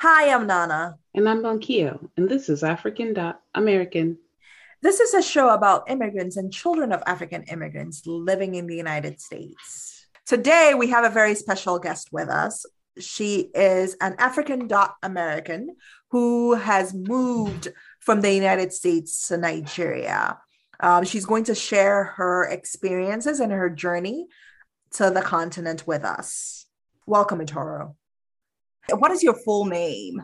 Hi, I'm Nana. And I'm Bonkio, and this is African Dot American. This is a show about immigrants and children of African immigrants living in the United States. Today, we have a very special guest with us. She is an African Dot American who has moved from the United States to Nigeria. Um, she's going to share her experiences and her journey to the continent with us. Welcome, Itoro. What is your full name?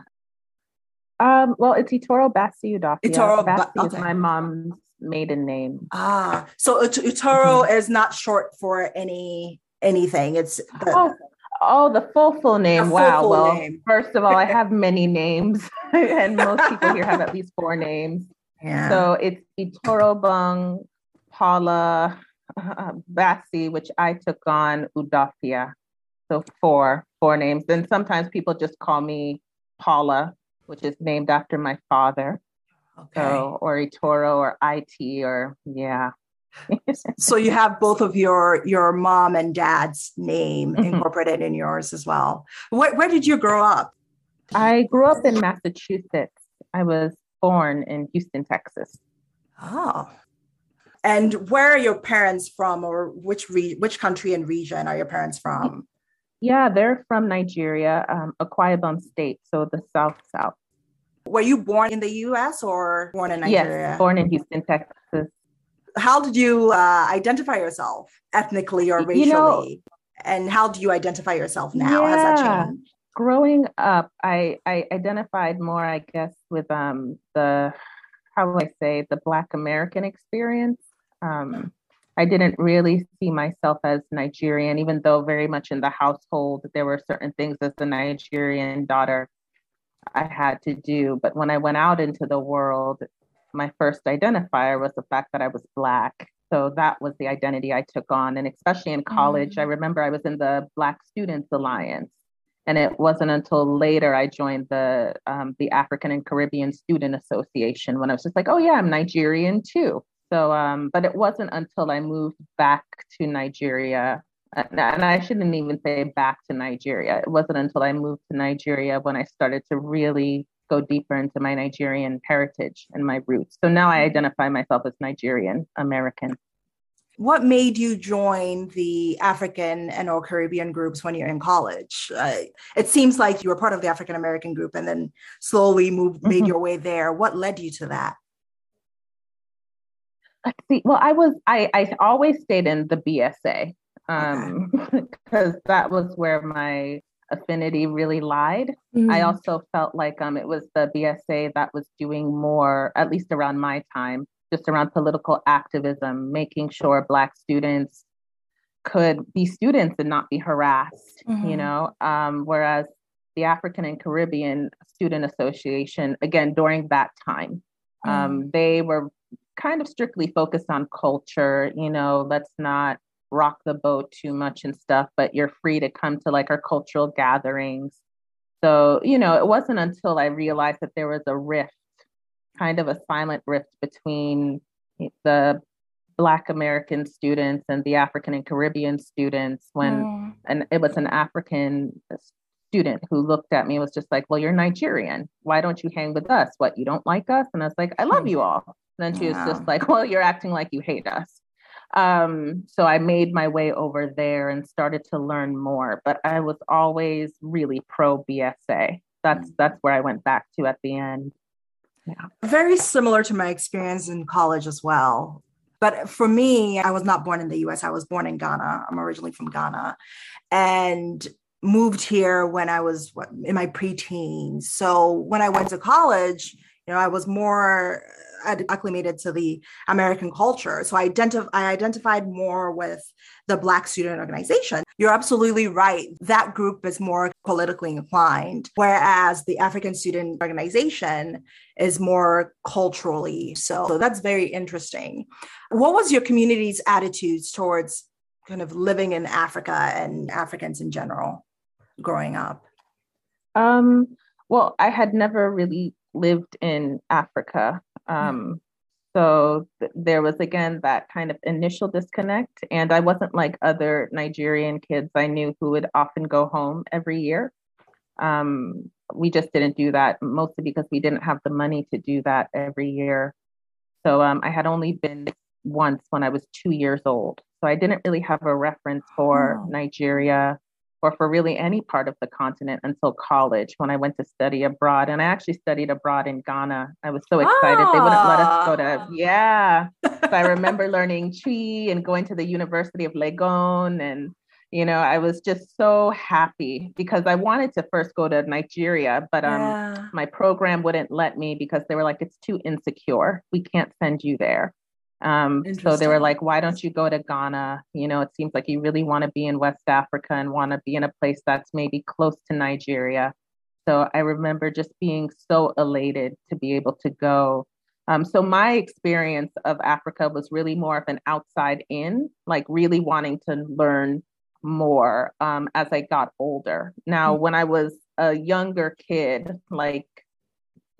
Um, well, it's Itoro Bassi Udofia. Itoro Bassi Ba- is okay. my mom's maiden name. Ah, so It- Itoro is not short for any anything. It's the, Oh, oh, the full full name. full, wow. full well, name. first of all, I have many names, and most people here have at least four names. Yeah. So it's Itoro Bung, Paula uh, Bassi, which I took on Udofia. So four, four names. And sometimes people just call me Paula, which is named after my father. okay. So, or Itoro or IT or yeah. so you have both of your your mom and dad's name Mhm. incorporated in yours as well. Where, where did you grow up? I grew up in Massachusetts. I was born in Houston, Texas. Oh. And where are your parents from, or which re- which country and region are your parents from? Yeah, they're from Nigeria, um, Akwa Ibom State, so the South South. Were you born in the U.S. or born in Nigeria? Yes, born in Houston, Texas. how did you uh, identify yourself ethnically or racially? You know- and how do you identify yourself now? Has that changed? Growing up, I I identified more, I guess, with um the how do I say the Black American experience. Um, I didn't really see myself as Nigerian, even though very much in the household there were certain things as the Nigerian daughter I had to do. But when I went out into the world, my first identifier was the fact that I was Black. So that was the identity I took on. And especially in college, I remember I was in the Black Students Alliance. And it wasn't until later I joined the um, the African and Caribbean Student Association when I was just like, oh yeah, I'm Nigerian too. So, um, but it wasn't until I moved back to Nigeria, and and I shouldn't even say back to Nigeria. It wasn't until I moved to Nigeria when I started to really go deeper into my Nigerian heritage and my roots. So now I identify myself as Nigerian American. What made you join the African and or Caribbean groups when you're in college? Uh, it seems like you were part of the African American group and then slowly moved, made Mhm. your way there. What led you to that? Let's see. Well, I was I I always stayed in the BSA um because that was where my affinity really lied. Mm-hmm. I also felt like um it was the BSA that was doing more at least around my time just around political activism, making sure black students could be students and not be harassed, you Mhm. know. Um whereas the African and Caribbean Student Association again during that time um, they were kind of strictly focused on culture you know let's not rock the boat too much and stuff but you're free to come to like our cultural gatherings so you know it wasn't until i realized that there was a rift kind of a silent rift between the black american students and the african and caribbean students when Mm. and it was an African student who looked at me and was just like, Well, you're Nigerian. Why don't you hang with us? What, you don't like us? And I was like, I love you all. And then she was just like, Well, you're acting like you hate us. Um, so I made my way over there and started to learn more. But I was always really pro BSA. That's that's where I went back to at the end. Very similar to my experience in college as well. But for me, I was not born in the US. I was born in Ghana. I'm originally from Ghana and moved here when I was in my preteens. So when I went to college, you know, I was more acclimated to the American culture. So I, identif- I identified more with the Black Student Organization. You're absolutely right. That group is more politically inclined, whereas the African Student Organization is more culturally so. So that's very interesting. What was your community's attitudes towards kind of living in Africa and Africans in general growing up? Um, well, I had never really lived in Africa. Um, So th- there was again that kind of initial disconnect. And I wasn't like other Nigerian kids I knew who would often go home every year. Um, we just didn't do that, mostly because we didn't have the money to do that every year. So um, I had only been once when I was two years old. So I didn't really have a reference for oh. Nigeria or for really any part of the continent until college when I went to study abroad. And I actually studied abroad in Ghana. I was so excited. They wouldn't let us go to, yeah. so I remember learning Twi and going to the University of Legon. And, you know, I was just so happy because I wanted to first go to Nigeria, but um, yeah. my program wouldn't let me because they were like, it's too insecure. We can't send you there. Um, so they were like, why don't you go to Ghana? You know, it seems like you really want to be in West Africa and want to be in a place that's maybe close to Nigeria. So I remember just being so elated to be able to go. Um, so my experience of Africa was really more of an outside in, like really wanting to learn more um, as I got older. Now, mm-hmm. when I was a younger kid, like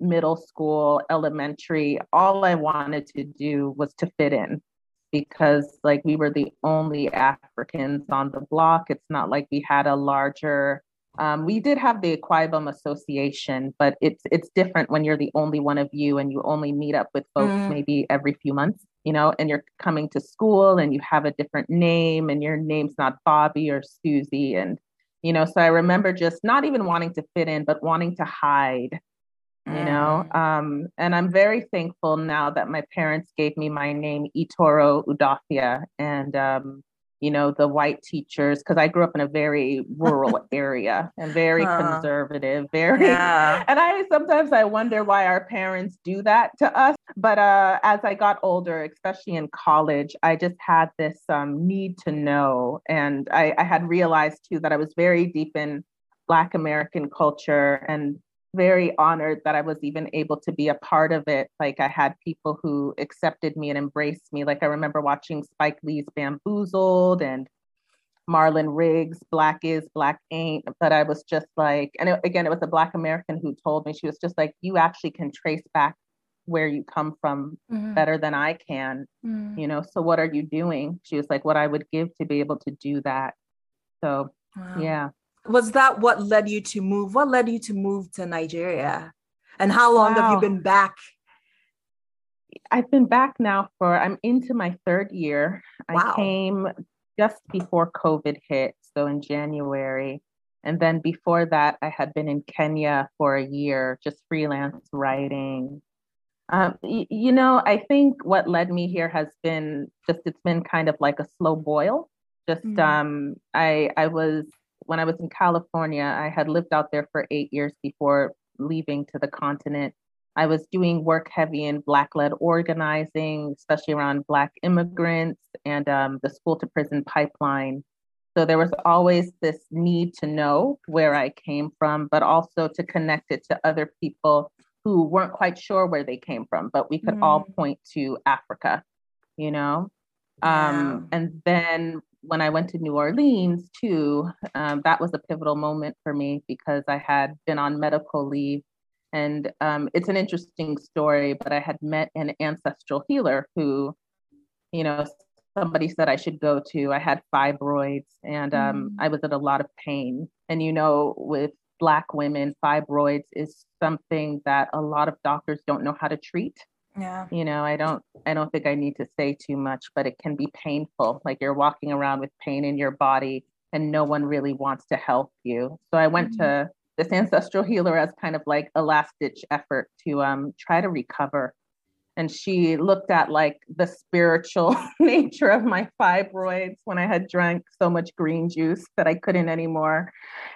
middle school, elementary, all I wanted to do was to fit in because like we were the only Africans on the block. It's not like we had a larger um, we did have the Akwa Association, but it's it's different when you're the only one of you and you only meet up with folks mm. maybe every few months, you know, and you're coming to school and you have a different name and your name's not Bobby or Susie and you know, so I remember just not even wanting to fit in, but wanting to hide you know mm. um, and i'm very thankful now that my parents gave me my name itoro udofia and um, you know the white teachers because i grew up in a very rural area and very conservative very yeah. and i sometimes i wonder why our parents do that to us but uh, as i got older especially in college i just had this um, need to know and I, I had realized too that i was very deep in black american culture and very honored that I was even able to be a part of it. Like I had people who accepted me and embraced me. Like I remember watching Spike Lee's Bamboozled and Marlon Riggs, Black is, Black ain't. But I was just like, and it, again, it was a Black American who told me, she was just like, you actually can trace back where you come from mm-hmm. better than I can. Mm-hmm. You know, so what are you doing? She was like, what I would give to be able to do that. So, wow. yeah was that what led you to move? What led you to move to Nigeria? And how long wow. have you been back? I've been back now for, I'm into my third year. Wow. I came just before COVID hit, so in January. And then before that, I had been in Kenya for a year, just freelance writing. Um, y- you know, I think what led me here has been just, it's been kind of like a slow boil. Just, mm-hmm. um, I, I was when I was in California, I had lived out there for eight years before leaving to the continent. I was doing work heavy in Black led organizing, especially around Black immigrants and um, the school to prison pipeline. So there was always this need to know where I came from, but also to connect it to other people who weren't quite sure where they came from, but we could mm. all point to Africa, you know? Um. And then when I went to New Orleans too, um, that was a pivotal moment for me because I had been on medical leave. And um, it's an interesting story, but I had met an ancestral healer who, you know, somebody said I should go to. I had fibroids and um, mm. I was in a lot of pain. And, you know, with Black women, fibroids is something that a lot of doctors don't know how to treat yeah. You know i don't i don't think i need to say too much but it can be painful. Like you're walking around with pain in your body and no one really wants to help you. So i went mm-hmm. to this ancestral healer as kind of like a last ditch effort to um try to recover. And she looked at like the spiritual nature of my fibroids when i had drank so much green juice that i couldn't anymore.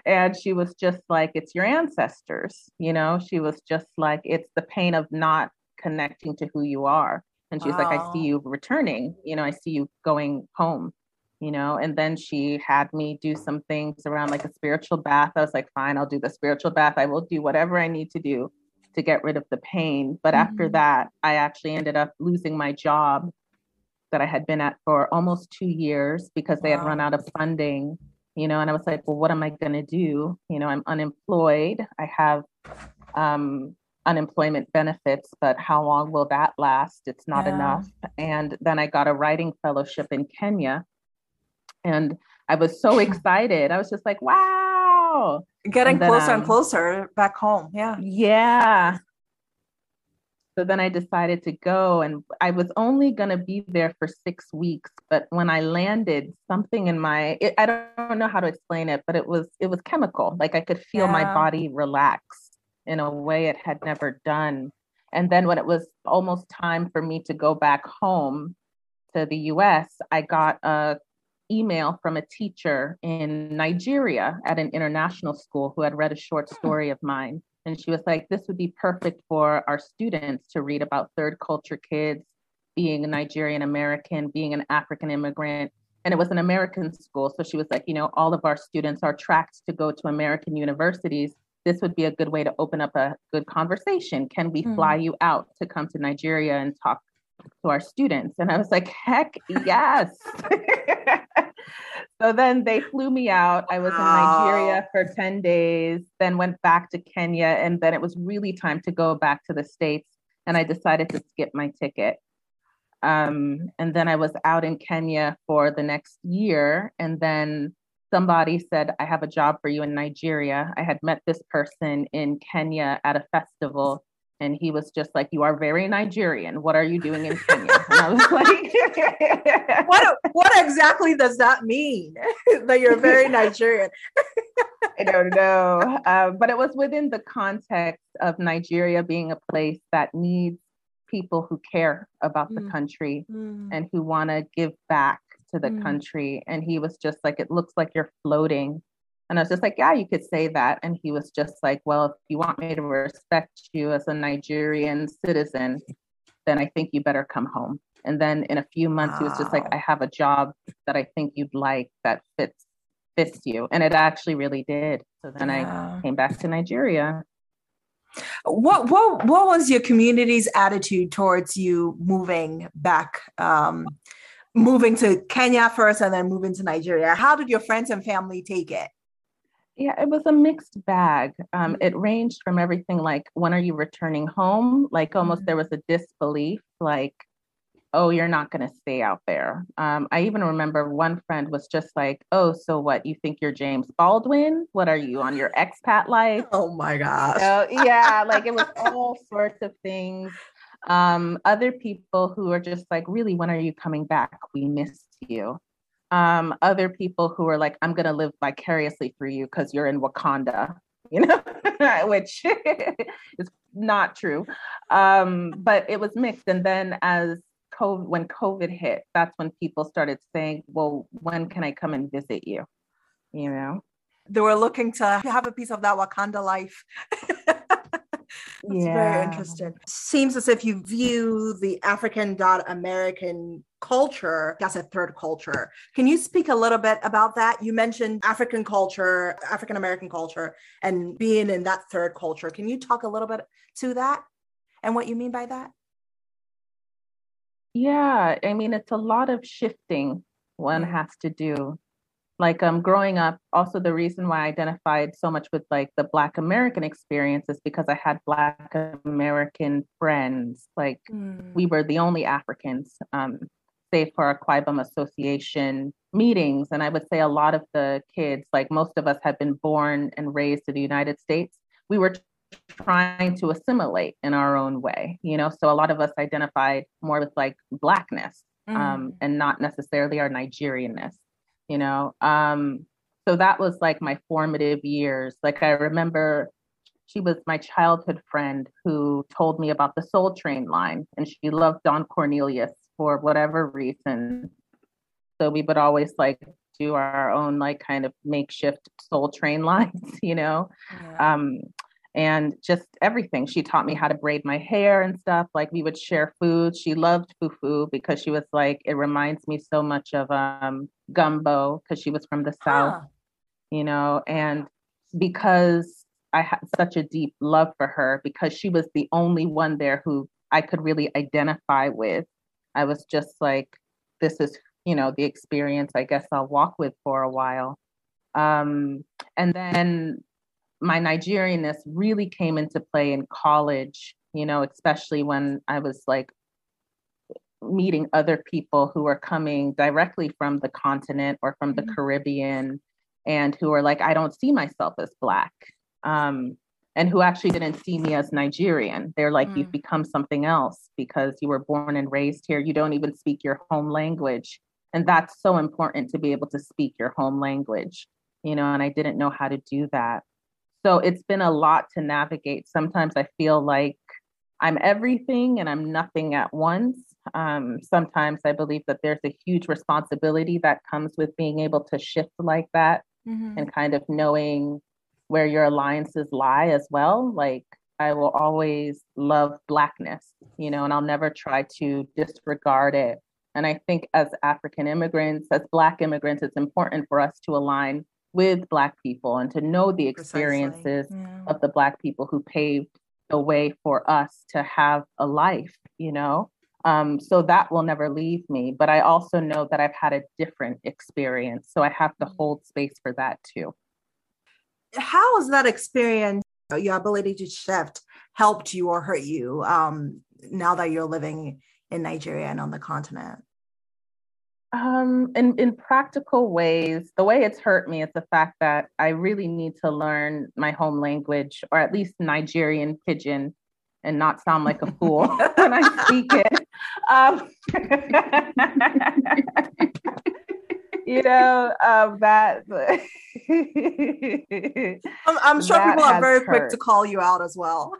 And she was just like it's your ancestors you know? She was just like it's the pain of not connecting to who you are. And she's wow. like, I see you returning, you know, I see you going home, you know. And then she had me do some things around like a spiritual bath. I was like, fine, I'll do the spiritual bath. I will do whatever I need to do to get rid of the pain. But mm-hmm. after that, I actually ended up losing my job that I had been at for almost two years because they wow. had run out of funding, you know, and I was like, well, what am I going to do? You know, I'm unemployed. I have um, unemployment benefits, but how long will that last? It's not yeah. enough. And then I got a writing fellowship in Kenya. And I was so excited. I was just like, wow. Getting and then, closer um, and closer back home. Yeah. Yeah. So then I decided to go, and I was only going to be there for six weeks. But when I landed, something in my it, I don't know how to explain it, but it was it was chemical. Like I could feel yeah. my body relax in a way it had never done. And then when it was almost time for me to go back home to the US, I got a email from a teacher in Nigeria at an international school who had read a short hmm. story of mine. And she was like, This would be perfect for our students to read about third culture kids, being a Nigerian American, being an African immigrant. And it was an American school. So she was like, You know, all of our students are tracked to go to American universities. This would be a good way to open up a good conversation. Can we mm. fly you out to come to Nigeria and talk to our students? And I was like, Heck yes. so then they flew me out. I was in Nigeria for 10 days, then went back to Kenya, and then it was really time to go back to the States. And I decided to skip my ticket. Um, and then I was out in Kenya for the next year. And then somebody said, I have a job for you in Nigeria. I had met this person in Kenya at a festival and he was just like, "You are very Nigerian. What are you doing in Kenya?" And I was like, "What? What exactly does that mean? that you're very Nigerian?" I don't know, uh, but it was within the context of Nigeria being a place that needs people who care about the mm. country mm. and who want to give back to the mm. country. And he was just like, "It looks like you're floating." And I was just like, yeah, you could say that. And he was just like, well, if you want me to respect you as a Nigerian citizen, then I think you better come home. And then in a few months, wow. he was just like, I have a job that I think you'd like that fits fits you. And it actually really did. So then yeah. I came back to Nigeria. What what what was your community's attitude towards you moving back? Um, moving to Kenya first and then moving to Nigeria. How did your friends and family take it? Yeah, it was a mixed bag. Um, it ranged from everything like, when are you returning home? Like, almost there mm-hmm. was a disbelief, like, oh, you're not going to stay out there. Um, I even remember one friend was just like, oh, so what? You think you're James Baldwin? What are you on your expat life? Oh my gosh. So, yeah, like it was all sorts of things. Um, other people who are just like, really, when are you coming back? We missed you um, other people who are like, I'm going to live vicariously through you because you're in Wakanda, you know, which is not true. Um, but it was mixed. And then as COVID, when COVID hit, that's when people started saying, well, when can I come and visit you? You know? They were looking to have a piece of that Wakanda life. That's yeah. very interesting. Seems as if you view the African dot American culture as a third culture. Can you speak a little bit about that? You mentioned African culture, African American culture, and being in that third culture. Can you talk a little bit to that and what you mean by that? Yeah, I mean, it's a lot of shifting one mm. has to do like um growing up also the reason why i identified so much with like the black american experience is because i had black american friends like mm. we were the only africans um save for Akwa Ibom Association meetings. And I would say a lot of the kids, like most of us had been born and raised in the United States, we were trying to assimilate in our own way, you know? So a lot of us identified more with like Blackness um, mm. and not necessarily our Nigerianness you know? Um so that was like my formative years. Like i remember she was my childhood friend who told me about the soul train line and she loved don cornelius for whatever reason. So we would always like do our own like kind of makeshift soul train lines you know? Yeah. um and just everything. She taught me how to braid my hair and stuff. Like we would share food. She loved fufu because she was like, it reminds me so much of um, gumbo because she was from the south, huh. you know, and because I had such a deep love for her because she was the only one there who I could really identify with. I was just like, this is, you know, the experience I guess I'll walk with for a while. Um, and then my Nigerianness really came into play in college, you know, especially when I was like meeting other people who are coming directly from the continent or from the mm-hmm. Caribbean and who are like, I don't see myself as Black. Um, and who actually didn't see me as Nigerian. They're like, mm. you've become something else because you were born and raised here. You don't even speak your home language. And that's so important to be able to speak your home language, you know, and I didn't know how to do that. So it's been a lot to navigate. Sometimes I feel like I'm everything and I'm nothing at once. Um, sometimes I believe that there's a huge responsibility that comes with being able to shift like that mm-hmm. and kind of knowing where your alliances lie as well. Like I will always love blackness, you know, and I'll never try to disregard it. And I think as African immigrants, as Black immigrants, it's important for us to align with Black people and to know the experiences yeah. of the Black people who paved the way for us to have a life, you know? Um, so that will never leave me. But I also know that I've had a different experience. So I have to mm. hold space for that too how has that experience, your ability to shift, helped you or hurt you um, now that you're living in Nigeria and on the continent? Um, in, in practical ways, the way it's hurt me is the fact that I really need to learn my home language, or at least Nigerian pidgin, and not sound like a fool when I speak it. Um, you know, um, that. I'm, I'm, sure that people are very hurt. quick to call you out as well.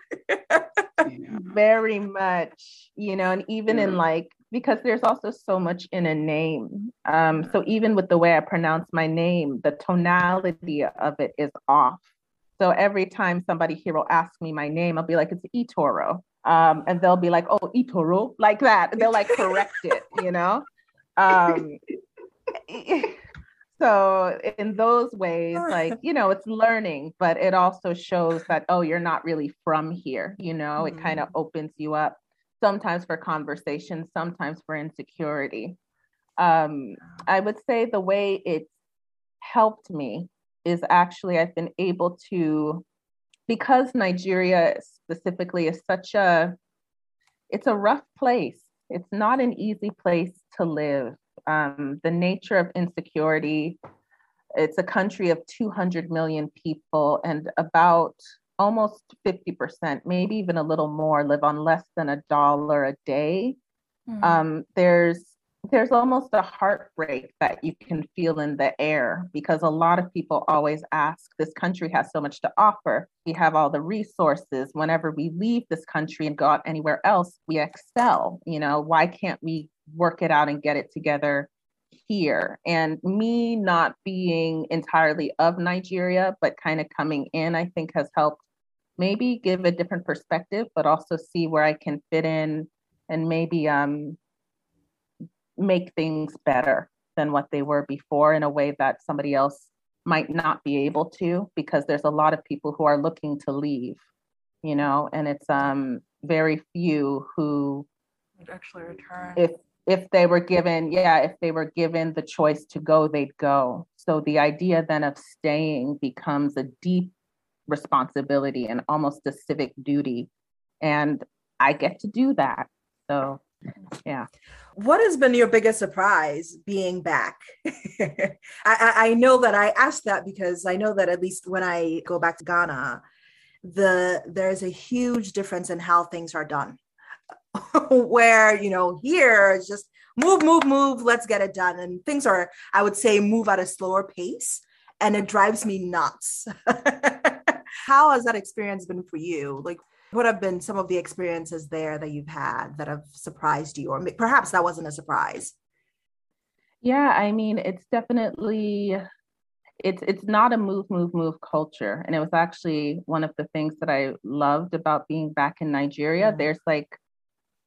very much, you know, and even yeah. in like, because there's also so much in a name. Um, so even with the way I pronounce my name, the tonality of it is off. So every time somebody here will ask me my name, I'll be like, it's Itoro. Um, and they'll be like, oh, Itoro, like that. And they'll like correct it, you know? Um, so in those ways like you know it's learning but it also shows that oh you're not really from here you know mm-hmm. it kind of opens you up sometimes for conversation sometimes for insecurity um, i would say the way it's helped me is actually i've been able to because nigeria specifically is such a it's a rough place it's not an easy place to live um, the nature of insecurity. It's a country of 200 million people, and about almost 50%, maybe even a little more, live on less than a dollar a day. Mm-hmm. Um, there's there's almost a heartbreak that you can feel in the air because a lot of people always ask this country has so much to offer we have all the resources whenever we leave this country and go out anywhere else we excel you know why can't we work it out and get it together here. And me not being entirely of Nigeria, but kind of coming in, I think has helped maybe give a different perspective, but also see where I can fit in and maybe um, make things better than what they were before in a way that somebody else might not be able to because there's a lot of people who are looking to leave you know? And it's um very few who actually return. if if they were given yeah if they were given the choice to go they'd go. So the idea then of staying becomes a deep responsibility and almost a civic duty. And i get to do that. So yeah. What has been your biggest surprise being back? I, I know that i asked that because i know that at least when i go back to ghana the there's a huge difference in how things are done. Where you know here just move move move let's get it done. And things are i would say move at a slower pace. And it drives me nuts how has that experience been for you? Like what have been some of the experiences there that you've had that have surprised you? Or perhaps that wasn't a surprise. Yeah i mean it's definitely it's it's not a move move move culture. And it was actually one of the things that i loved about being back in nigeria. Mm-hmm. there's like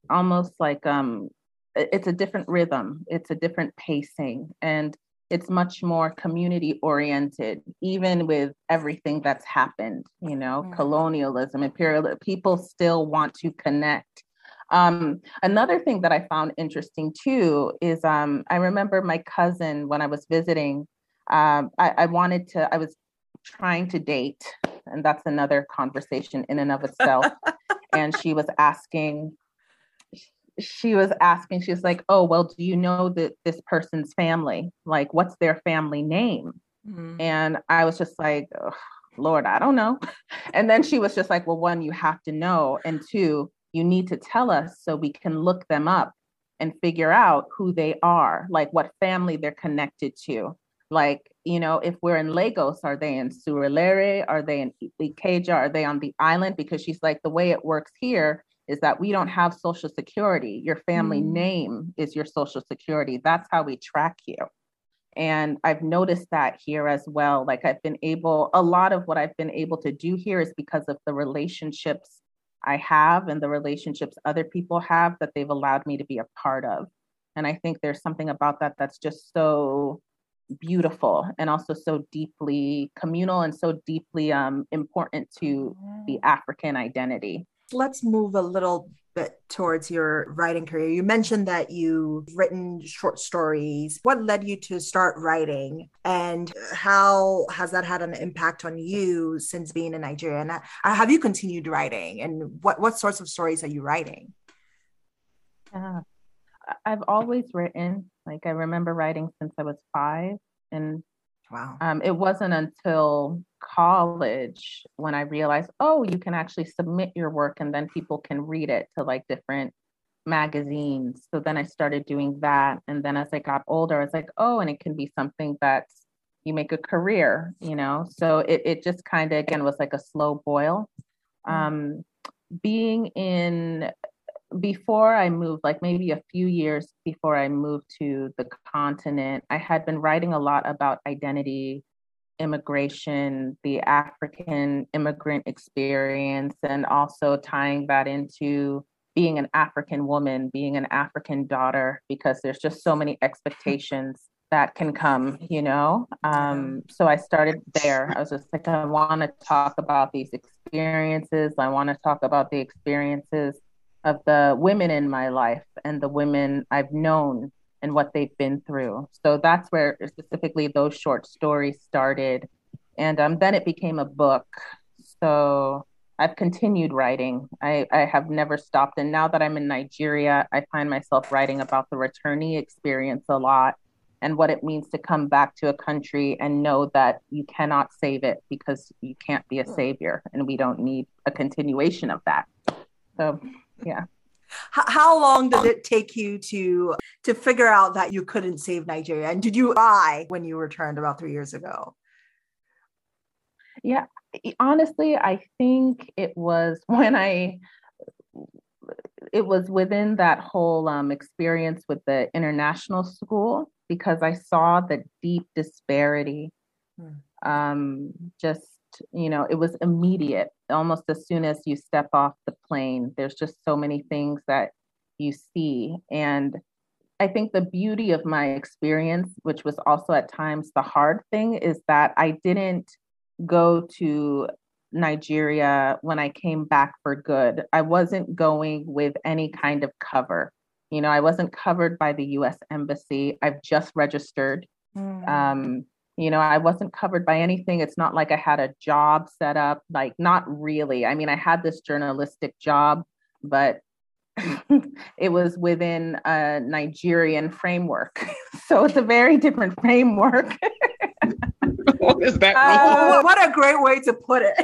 almost like um it's a different rhythm. It's a different pacing. And it's much more community oriented even with everything that's happened you know mm-hmm. colonialism imperial people still want to connect um, another thing that i found interesting too is um, i remember my cousin when i was visiting um, I, I wanted to i was trying to date, and that's another conversation in and of itself. and she was asking, she was asking, she was like, "Oh, well, do you know that this person's family? Like, what's their family name?" Mm-hmm. And I was just like, Lord, I don't know. And then she was just like, Well, one, you have to know. And two, you need to tell us so we can look them up and figure out who they are, like what family they're connected to. Like, you know, if we're in Lagos, are they in Surulere? Are they in Ikeja? Are they on the island? Because she's like, the way it works here is that we don't have social security. Your family mm. name is your social security. That's how we track you. And I've noticed that here as well. Like I've been able, a lot of what I've been able to do here is because of the relationships I have and the relationships other people have that they've allowed me to be a part of. And I think there's something about that that's just so beautiful and also so deeply communal and so deeply um, important to the African identity. Let's move a little bit towards your writing career. You mentioned that you've written short stories. What led you to start writing, and how has that had an impact on you since being in Nigeria? And have you continued writing? And what what sorts of stories are you writing? Uh, I've always written. Like I remember writing since I was five, and Wow. Um, it wasn't until college when I realized, oh, you can actually submit your work and then people can read it to like different magazines. So then I started doing that. And then as I got older, I was like, oh, and it can be something that you make a career, you know? So it, it just kind of, again, was like a slow boil. Mm. Um, being in before I moved, like maybe a few years before I moved to the continent, I had been writing a lot about identity, immigration, the African immigrant experience, and also tying that into being an African woman, being an African daughter, because there's just so many expectations that can come, you know? Um, so I started there. I was just like, I want to talk about these experiences. I want to talk about the experiences of the women in my life and the women I've known and what they've been through. So that's where specifically those short stories started. And um, then it became a book. So I've continued writing. I, I have never stopped. And now that I'm in Nigeria, I find myself writing about the returnee experience a lot and what it means to come back to a country and know that you cannot save it because you can't be a savior and we don't need a continuation of that. So yeah. How long did it take you to to figure out that you couldn't save nigeria? And did you cry when you returned about three years ago? Yeah. Honestly i think it was when i it was within that whole um, experience with the international school because i saw the deep disparity hmm. um, just you know it was immediate almost as soon as you step off the plane there's just so many things that you see. And i think the beauty of my experience which was also at times the hard thing is that i didn't go to nigeria when i came back for good. I wasn't going with any kind of cover. You know i wasn't covered by the us embassy. I've just registered. Mm. um, you know i wasn't covered by anything. It's not like i had a job set up like not really. I mean i had this journalistic job but it was within a nigerian framework. So it's a very different framework. What is that? Uh, what a great way to put it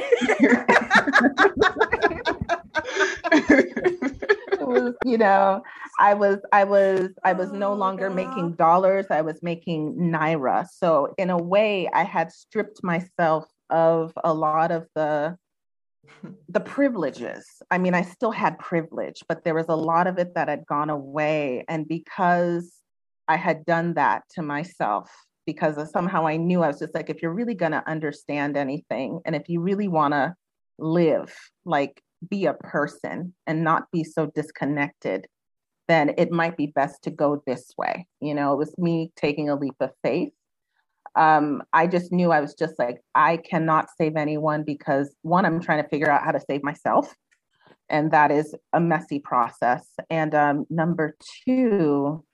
it was you know I was I was I was no oh, longer making dollars. I was making naira. So in a way, I had stripped myself of a lot of the the privileges. I mean, I still had privilege, but there was a lot of it that had gone away. And because I had done that to myself, because somehow I knew I was just like, if you're really going to understand anything, and if you really want to live, like be a person and not be so disconnected then it might be best to go this way. You know, it was me taking a leap of faith. Um, I just knew I was just like, I cannot save anyone because one, I'm trying to figure out how to save myself. And that is a messy process. And um, number two,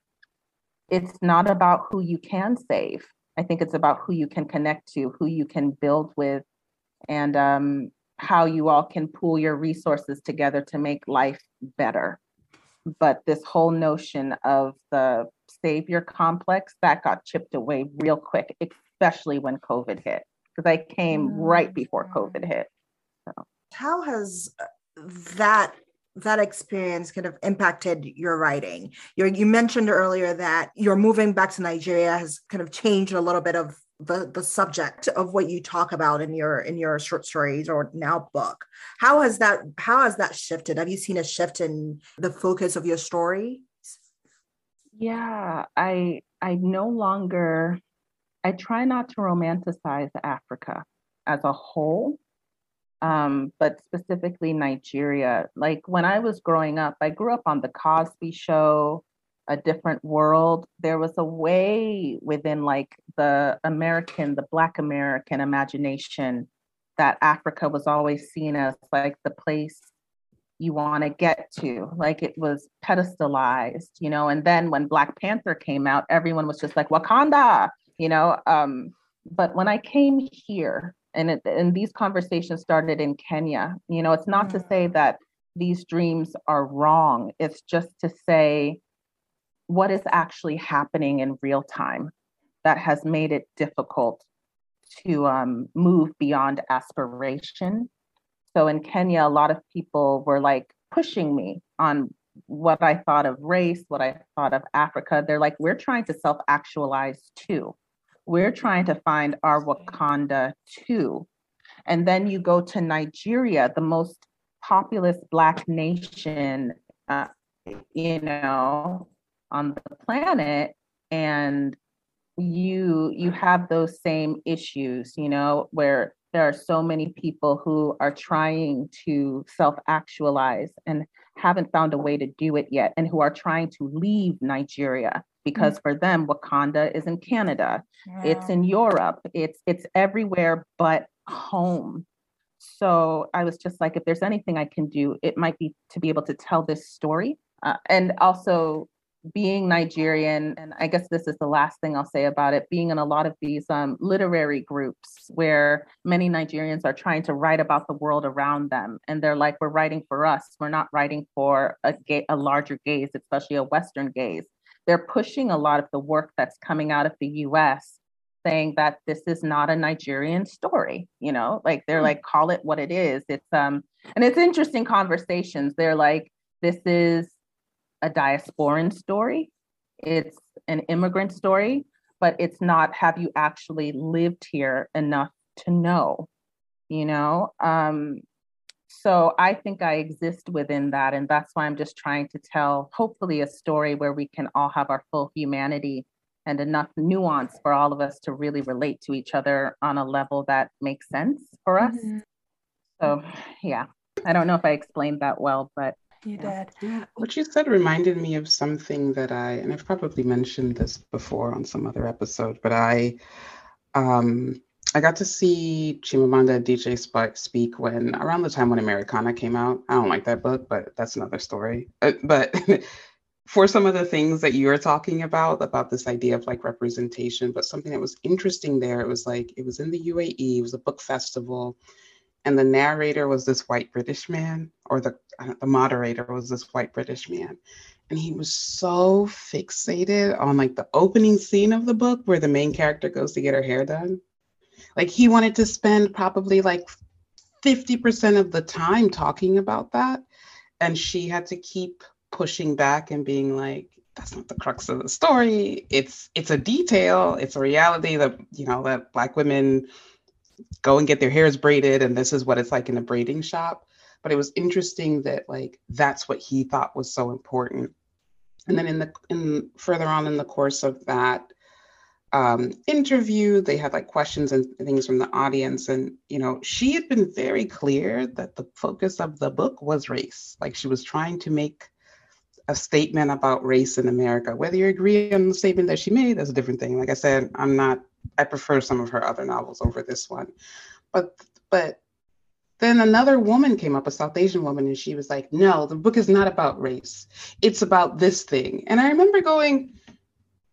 it's not about who you can save. I think it's about who you can connect to, who you can build with, and um, how you all can pool your resources together to make life better. But this whole notion of the savior complex that got chipped away real quick, especially when COVID hit, because I came mm-hmm. right before COVID hit. So. How has uh, that that experience kind of impacted your writing? you you mentioned earlier that your moving back to Nigeria has kind of changed a little bit of the, the subject of what you talk about in your in your short stories or now book. How has that how has that shifted? Have you seen a shift in the focus of your story? Yeah, I I no longer I try not to romanticize Africa as a whole um, but specifically Nigeria. Like when I was growing up, I grew up on the Cosby Show, A Different World. There was a way within like the American, the Black American imagination that Africa was always seen as like the place you want to get to. Like it was pedestalized, you know. And then when Black Panther came out, everyone was just like Wakanda, you know. Um, but when I came here, and it, and these conversations started in Kenya. You know, it's not mm-hmm. to say that these dreams are wrong. It's just to say what is actually happening in real time that has made it difficult to um, move beyond aspiration. So in Kenya, a lot of people were like pushing me on what I thought of race, what I thought of Africa. They're like, we're trying to self actualize too. We're trying to find our Wakanda too. And then you go to Nigeria, the most populous Black nation, uh, you know, on the planet, and you you have those same issues, you know, where there are so many people who are trying to self-actualize and haven't found a way to do it yet, and who are trying to leave Nigeria because mm-hmm. for them wakanda is in canada yeah. it's in europe it's it's everywhere but home so i was just like if there's anything i can do it might be to be able to tell this story uh, and also being nigerian and i guess this is the last thing i'll say about it being in a lot of these um, literary groups where many nigerians are trying to write about the world around them and they're like we're writing for us we're not writing for a, ga- a larger gaze especially a western gaze they're pushing a lot of the work that's coming out of the US saying that this is not a Nigerian story, you know, like they're hmm. like, call it what it is. It's um, and it's interesting conversations. They're like, this is a diasporan story, it's an immigrant story, but it's not have you actually lived here enough to know, you know? Um, so I think I exist within that. And that's why I'm just trying to tell, hopefully, a story where we can all have our full humanity and enough nuance for all of us to really relate to each other on a level that makes sense for us. Mm-hmm. So, yeah, I don't know if I explained that well, but you did. What you said reminded me of something that I, and I've probably mentioned this before on some other episode, but I, um, I got to see Chimamanda Ngozi Adichie speak when around the time when Americanah came out. I don't like that book, but that's another story. Uh, but for some of the things that you were talking about, about this idea of like representation, but something that was interesting there, it was like it was in the UAE, it was a book festival, and the narrator was this white British man, or the the moderator was this white British man, and he was so fixated on like the opening scene of the book where the main character goes to get her hair done like he wanted to spend probably like 50% of the time talking about that. And she had to keep pushing back and being like, that's not the crux of the story. It's it's a detail, it's a reality that, you know, that black women go and get their hairs braided and this is what it's like in a braiding shop. But it was interesting that like that's what he thought was so important. And then in the in further on in the course of that, um, interview. They had like questions and things from the audience. And, you know, she had been very clear that the focus of the book was race. Like she was trying to make a statement about race in America. Whether you agree on the statement that she made, that's a different thing. Like I said, I'm not, I prefer some of her other novels over this one. But, but, then another woman came up, a South Asian woman, and she was like, No, the book is not about race. It's about this thing. And I remember going,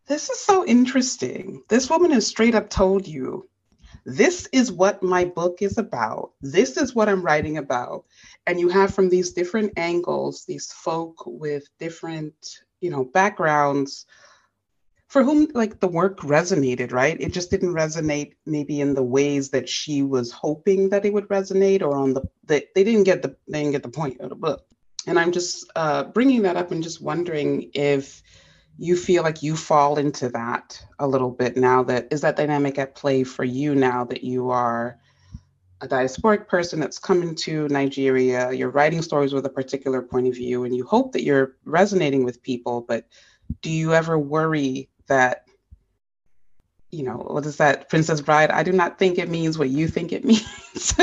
this is so interesting. This woman has straight up told you, this is what my book is about. This is what I'm writing about. And you have from these different angles, these folk with different, you know, backgrounds for whom like the work resonated, right? It just didn't resonate maybe in the ways that she was hoping that it would resonate or on the, they, they didn't get the, they didn't get the point of the book. And I'm just uh, bringing that up and just wondering if, you feel like you fall into that a little bit now that is that dynamic at play for you now that you are a diasporic person that's coming to Nigeria, you're writing stories with a particular point of view, and you hope that you're resonating with people. But do you ever worry that, you know, what is that, Princess Bride? I do not think it means what you think it means.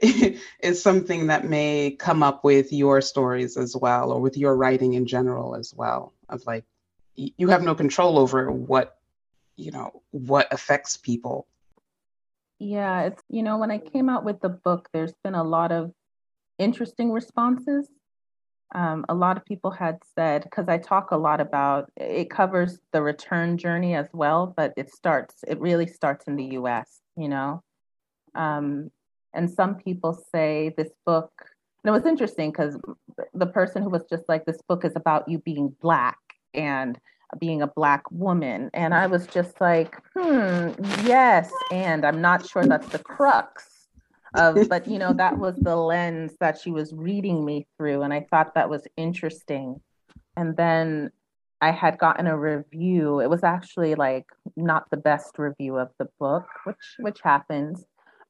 it's something that may come up with your stories as well, or with your writing in general as well, of like, you have no control over what you know what affects people yeah it's you know when i came out with the book there's been a lot of interesting responses um, a lot of people had said because i talk a lot about it covers the return journey as well but it starts it really starts in the us you know? Um, and some people say this book and it was interesting because the person who was just like this book is about you being black and being a black woman and i was just like hmm yes and i'm not sure that's the crux of but you know that was the lens that she was reading me through and i thought that was interesting. And then i had gotten a review. It was actually like not the best review of the book which which happens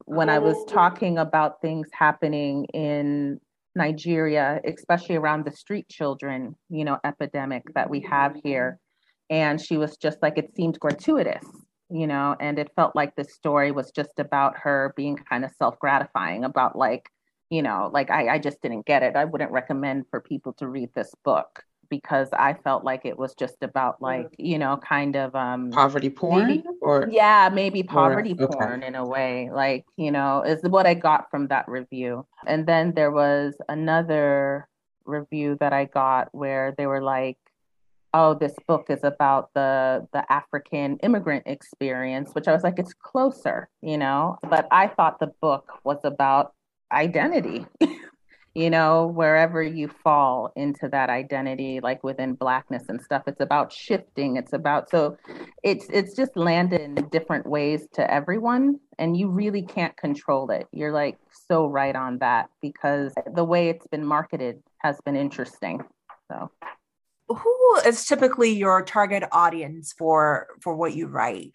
when i was oh. talking about things happening in Nigeria, especially around the street children, you know, epidemic that we have here. Mm. And she was just like, it seemed gratuitous, you know, and it felt like this story was just about her being kind of self gratifying, about like, you know, like I, I just didn't get it. I wouldn't recommend for people to read this book because I felt like it was just about like, you know, kind of um poverty porn maybe, or yeah, maybe poverty or, okay. porn in a way. Like, you know, is what I got from that review. And then there was another review that I got where they were like, oh, this book is about the the African immigrant experience, which I was like, it's closer, you know. But I thought the book was about identity. you know, wherever you fall into that identity, like within blackness and stuff, it's about shifting. It's about so it's it's just landed in different ways to everyone, and you really can't control it. You're like so right on that because the way it's been marketed has been interesting. So who is typically your target audience for for what you write?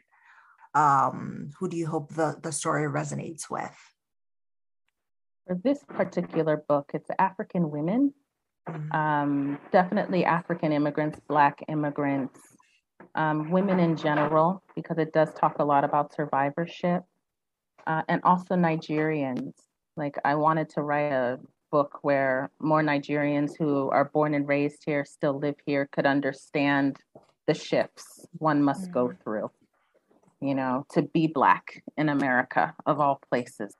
Um, who do you hope the, the story resonates with? For this particular book, it's African women, mm-hmm. um, definitely African immigrants, Black immigrants, um, women in general, because it does talk a lot about survivorship, uh, and also Nigerians. Like, I wanted to write a book where more Nigerians who are born and raised here, still live here, could understand the shifts one must mm-hmm. go through, you know, to be Black in America, of all places.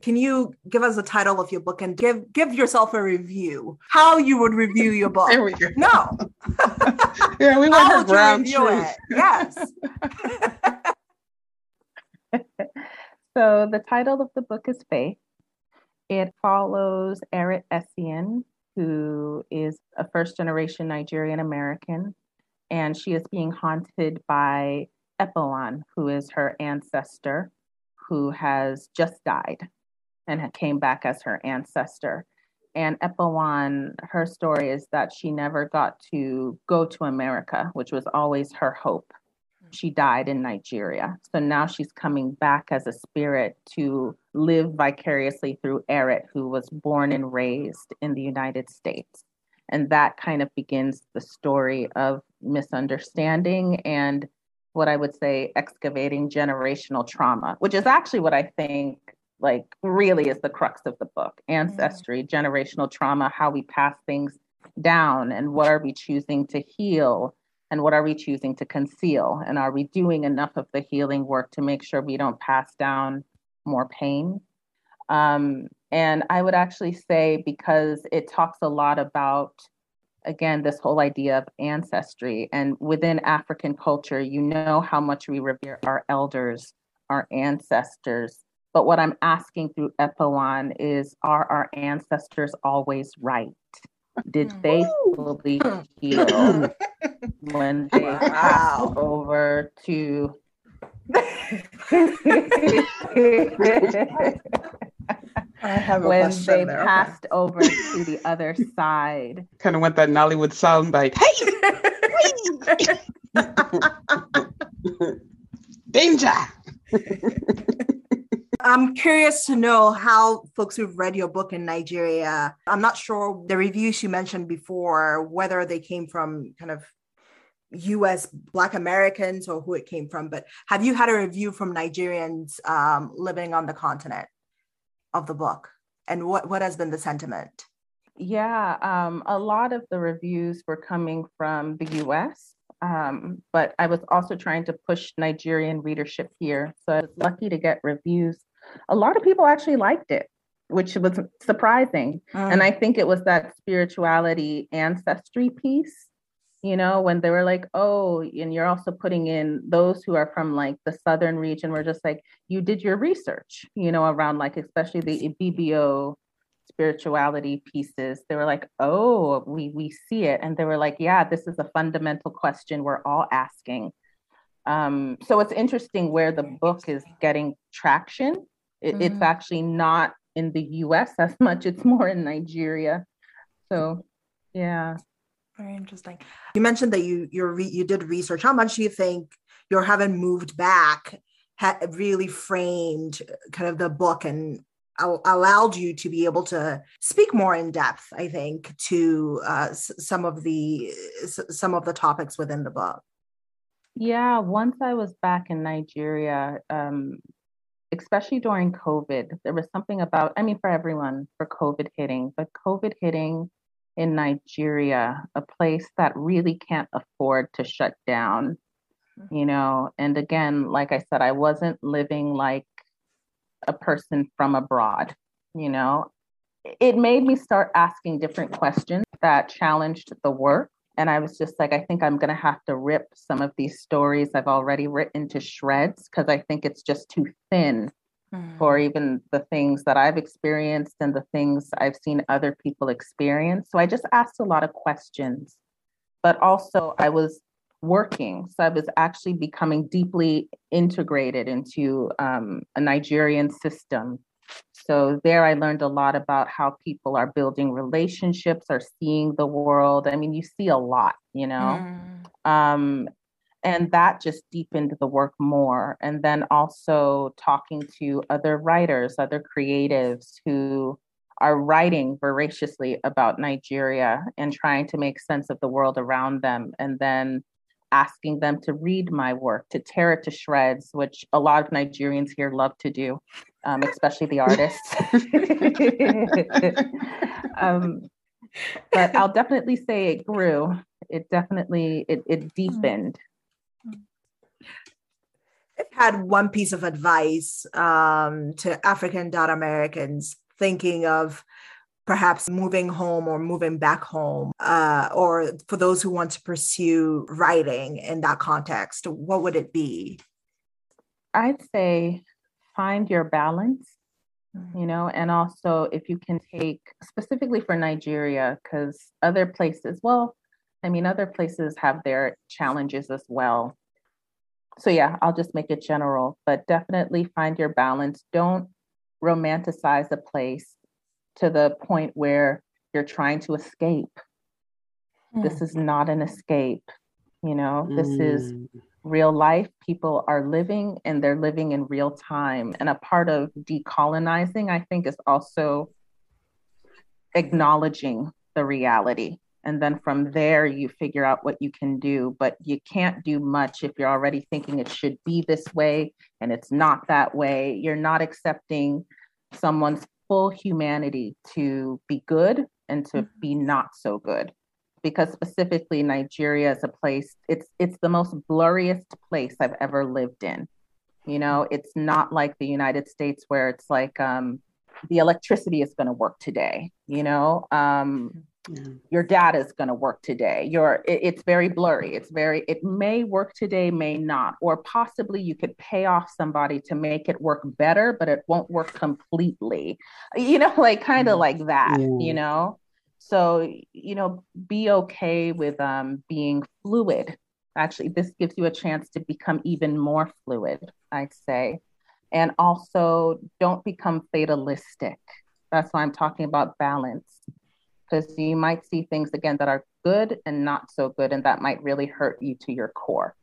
Can you give us the title of your book and give give yourself a review? How you would review your book? there we go. No. yeah, we want her ground truth. It? Yes. so the title of the book is Faith. It follows Erit Essien, who is a first generation Nigerian American, and she is being haunted by Epowan, who is her ancestor, who has just died and came back as her ancestor. And Epowan, her story is that she never got to go to America, which was always her hope. She died in Nigeria. So now she's coming back as a spirit to live vicariously through Erit, who was born and raised in the United States. And that kind of begins the story of misunderstanding and what I would say excavating generational trauma, which is actually what I think like really is the crux of the book ancestry mm-hmm. generational trauma how we pass things down and what are we choosing to heal and what are we choosing to conceal and are we doing enough of the healing work to make sure we don't pass down more pain um, and i would actually say because it talks a lot about again, this whole idea of ancestry. And within African culture, you know how much we revere our elders, our ancestors. But what I'm asking through Epowan is are our ancestors always right? Did hmm. they fully heal when they wow. over to I have a when they there. passed okay. over to the other side. Kind of want that Nollywood soundbite. Hey, danger! I'm curious to know how folks who've read your book in Nigeria. I'm not sure the reviews you mentioned before whether they came from kind of US Black Americans or who it came from, but have you had a review from Nigerians um, living on the continent? of the book and what what has been the sentiment yeah um, a lot of the reviews were coming from the us um, but i was also trying to push nigerian readership here so i was lucky to get reviews a lot of people actually liked it which was surprising mm. and i think it was that spirituality ancestry piece you know, when they were like, oh, and you're also putting in those who are from like the southern region, we're just like, you did your research, you know, around like, especially the Ibibio spirituality pieces. They were like, oh, we we see it. And they were like, yeah, this is a fundamental question we're all asking. Um, so it's interesting where the book is getting traction. It, mm-hmm. It's actually not in the US as much, it's more in Nigeria. So yeah. Very interesting. You mentioned that you you re- you did research. How much do you think your having moved back had really framed kind of the book and allowed you to be able to speak more in depth? I think to uh, some of the some of the topics within the book. Yeah, once I was back in Nigeria, um, especially during COVID, there was something about, I mean, for everyone, for COVID hitting, but COVID hitting in Nigeria, a place that really can't afford to shut down, mm-hmm. you know. And again, like I said, I wasn't living like a person from abroad, you know. It made me start asking different questions that challenged the work. And I was just like, I think I'm going to have to rip some of these stories I've already written to shreds because I think it's just too thin mm. for even the things that I've experienced and the things I've seen other people experience. So I just asked a lot of questions, but also I was working. So I was actually becoming deeply integrated into um, a Nigerian system. So there I learned a lot about how people are building relationships, are seeing the world. I mean, you see a lot, you know. Mm. Um, and that just deepened the work more and then also talking to other writers other creatives who are writing voraciously about nigeria and trying to make sense of the world around them and then asking them to read my work to tear it to shreds which a lot of nigerians here love to do um, especially the artists. Um, but i'll definitely say it grew. It definitely it, it deepened. If you had one piece of advice um, to African Dot Americans thinking of perhaps moving home or moving back home, uh, or for those who want to pursue writing in that context, what would it be? I'd say find your balance, you know, and also if you can take specifically for Nigeria, because other places, well, I mean, other places have their challenges as well so yeah, I'll just make it general, but definitely find your balance. Don't romanticize a place to the point where you're trying to escape. Mm. This is not an escape. You know, this mm. is real life. People are living and they're living in real time. And a part of decolonizing, I think, is also acknowledging the reality and then from there you figure out what you can do but you can't do much if you're already thinking it should be this way and it's not that way you're not accepting someone's full humanity to be good and to mm-hmm. be not so good because specifically Nigeria is a place it's it's the most blurriest place I've ever lived in. You know it's not like the United States where it's like um the electricity is going to work today you know? Um yeah. your data is going to work today. Your it, it's very blurry. It's very it may work today may not. Or possibly you could pay off somebody to make it work better but it won't work completely. You know like kind of mm. like that yeah. you know so you know be okay with um being fluid. Actually this gives you a chance to become even more fluid i'd say. And also don't become fatalistic. That's why i'm talking about balance because you might see things again that are good and not so good and that might really hurt you to your core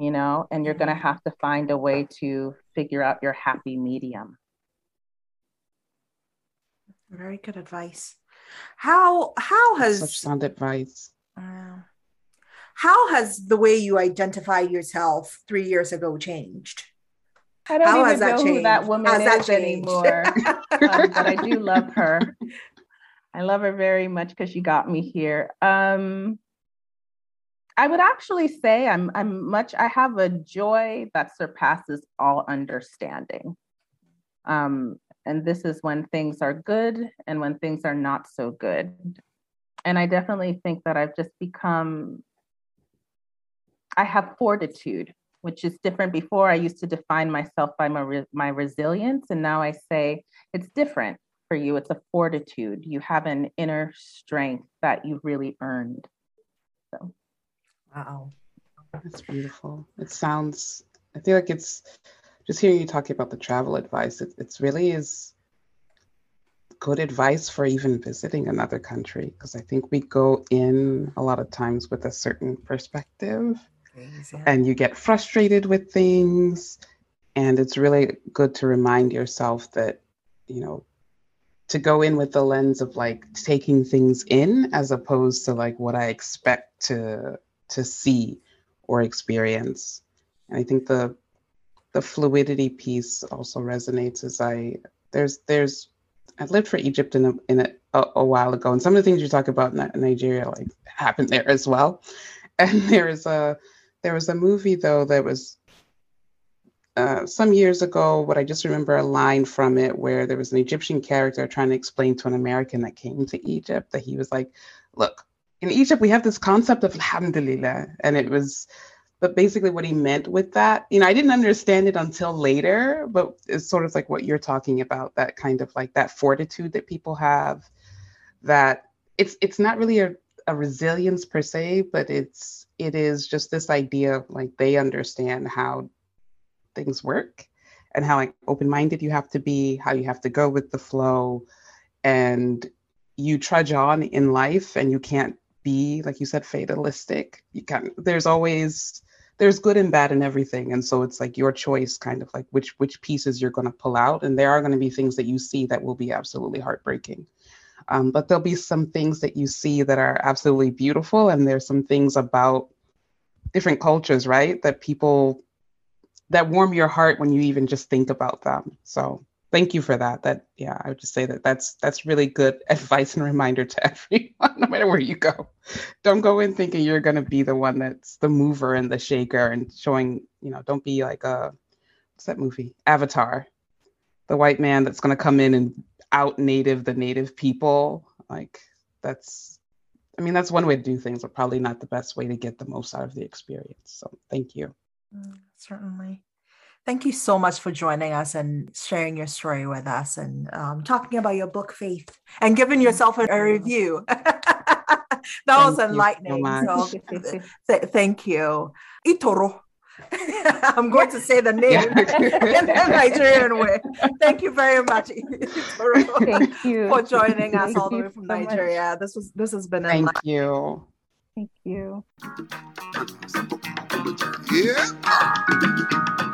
you know? And you're going to mm-hmm. have to find a way to figure out your happy medium. Very good advice how how has such sound advice uh, how has the way you identify yourself three years ago changed I don't how even know changed? who that woman has is that anymore, um, but I do love her. I love her very much because she got me here. Um, I would actually say I'm I'm much I have a joy that surpasses all understanding. Um, and this is when things are good and when things are not so good. And I definitely think that I've just become I have fortitude, which is different. Before I used to define myself by my my resilience, and now I say it's different for you. It's a fortitude. You have an inner strength that you've really earned. So, wow, that's beautiful. It sounds. I feel like it's just hearing you talking about the travel advice. It, it's really is good advice for even visiting another country because I think we go in a lot of times with a certain perspective and you get frustrated with things and it's really good to remind yourself that you know to go in with the lens of like taking things in as opposed to like what I expect to to see or experience. And I think the the fluidity piece also resonates as I there's there's I lived for Egypt in a in a, a, a while ago, and some of the things you talk about in Nigeria like happened there as well. And there is a there was a movie though that was uh, some years ago, what I just remember a line from it where there was an Egyptian character trying to explain to an American that came to Egypt that he was like, look, in Egypt, we have this concept of alhamdulillah. And it was, but basically what he meant with that, you know, I didn't understand it until later, but it's sort of like what you're talking about, that kind of like that fortitude that people have, that it's, it's not really a, a resilience per se, but it's, it is just this idea of like they understand how things work and how like open-minded you have to be how you have to go with the flow and you trudge on in life and you can't be like you said fatalistic. You can there's always there's good and bad in everything. And so it's like your choice kind of like which which pieces you're going to pull out. And there are going to be things that you see that will be absolutely heartbreaking. Um, but there'll be some things that you see that are absolutely beautiful. And there's some things about different cultures right that people that warm your heart when you even just think about them. So thank you for that. That yeah, I would just say that that's that's really good advice and reminder to everyone, no matter where you go. Don't go in thinking you're gonna be the one that's the mover and the shaker and showing, you know, don't be like a what's that movie? Avatar. The white man that's gonna come in and out native the native people. Like that's I mean, that's one way to do things, but probably not the best way to get the most out of the experience. So thank you. Mm, certainly. Thank you so much for joining us and sharing your story with us and um, talking about your book, Faith, and giving yourself a, a review. that was enlightening. So, th- thank you. Itoro. I'm going to say the name in the Nigerian way. Thank you very much, Thank you for joining us all the way from so Nigeria. Much. This was this has been thank you. Thank you. Yeah.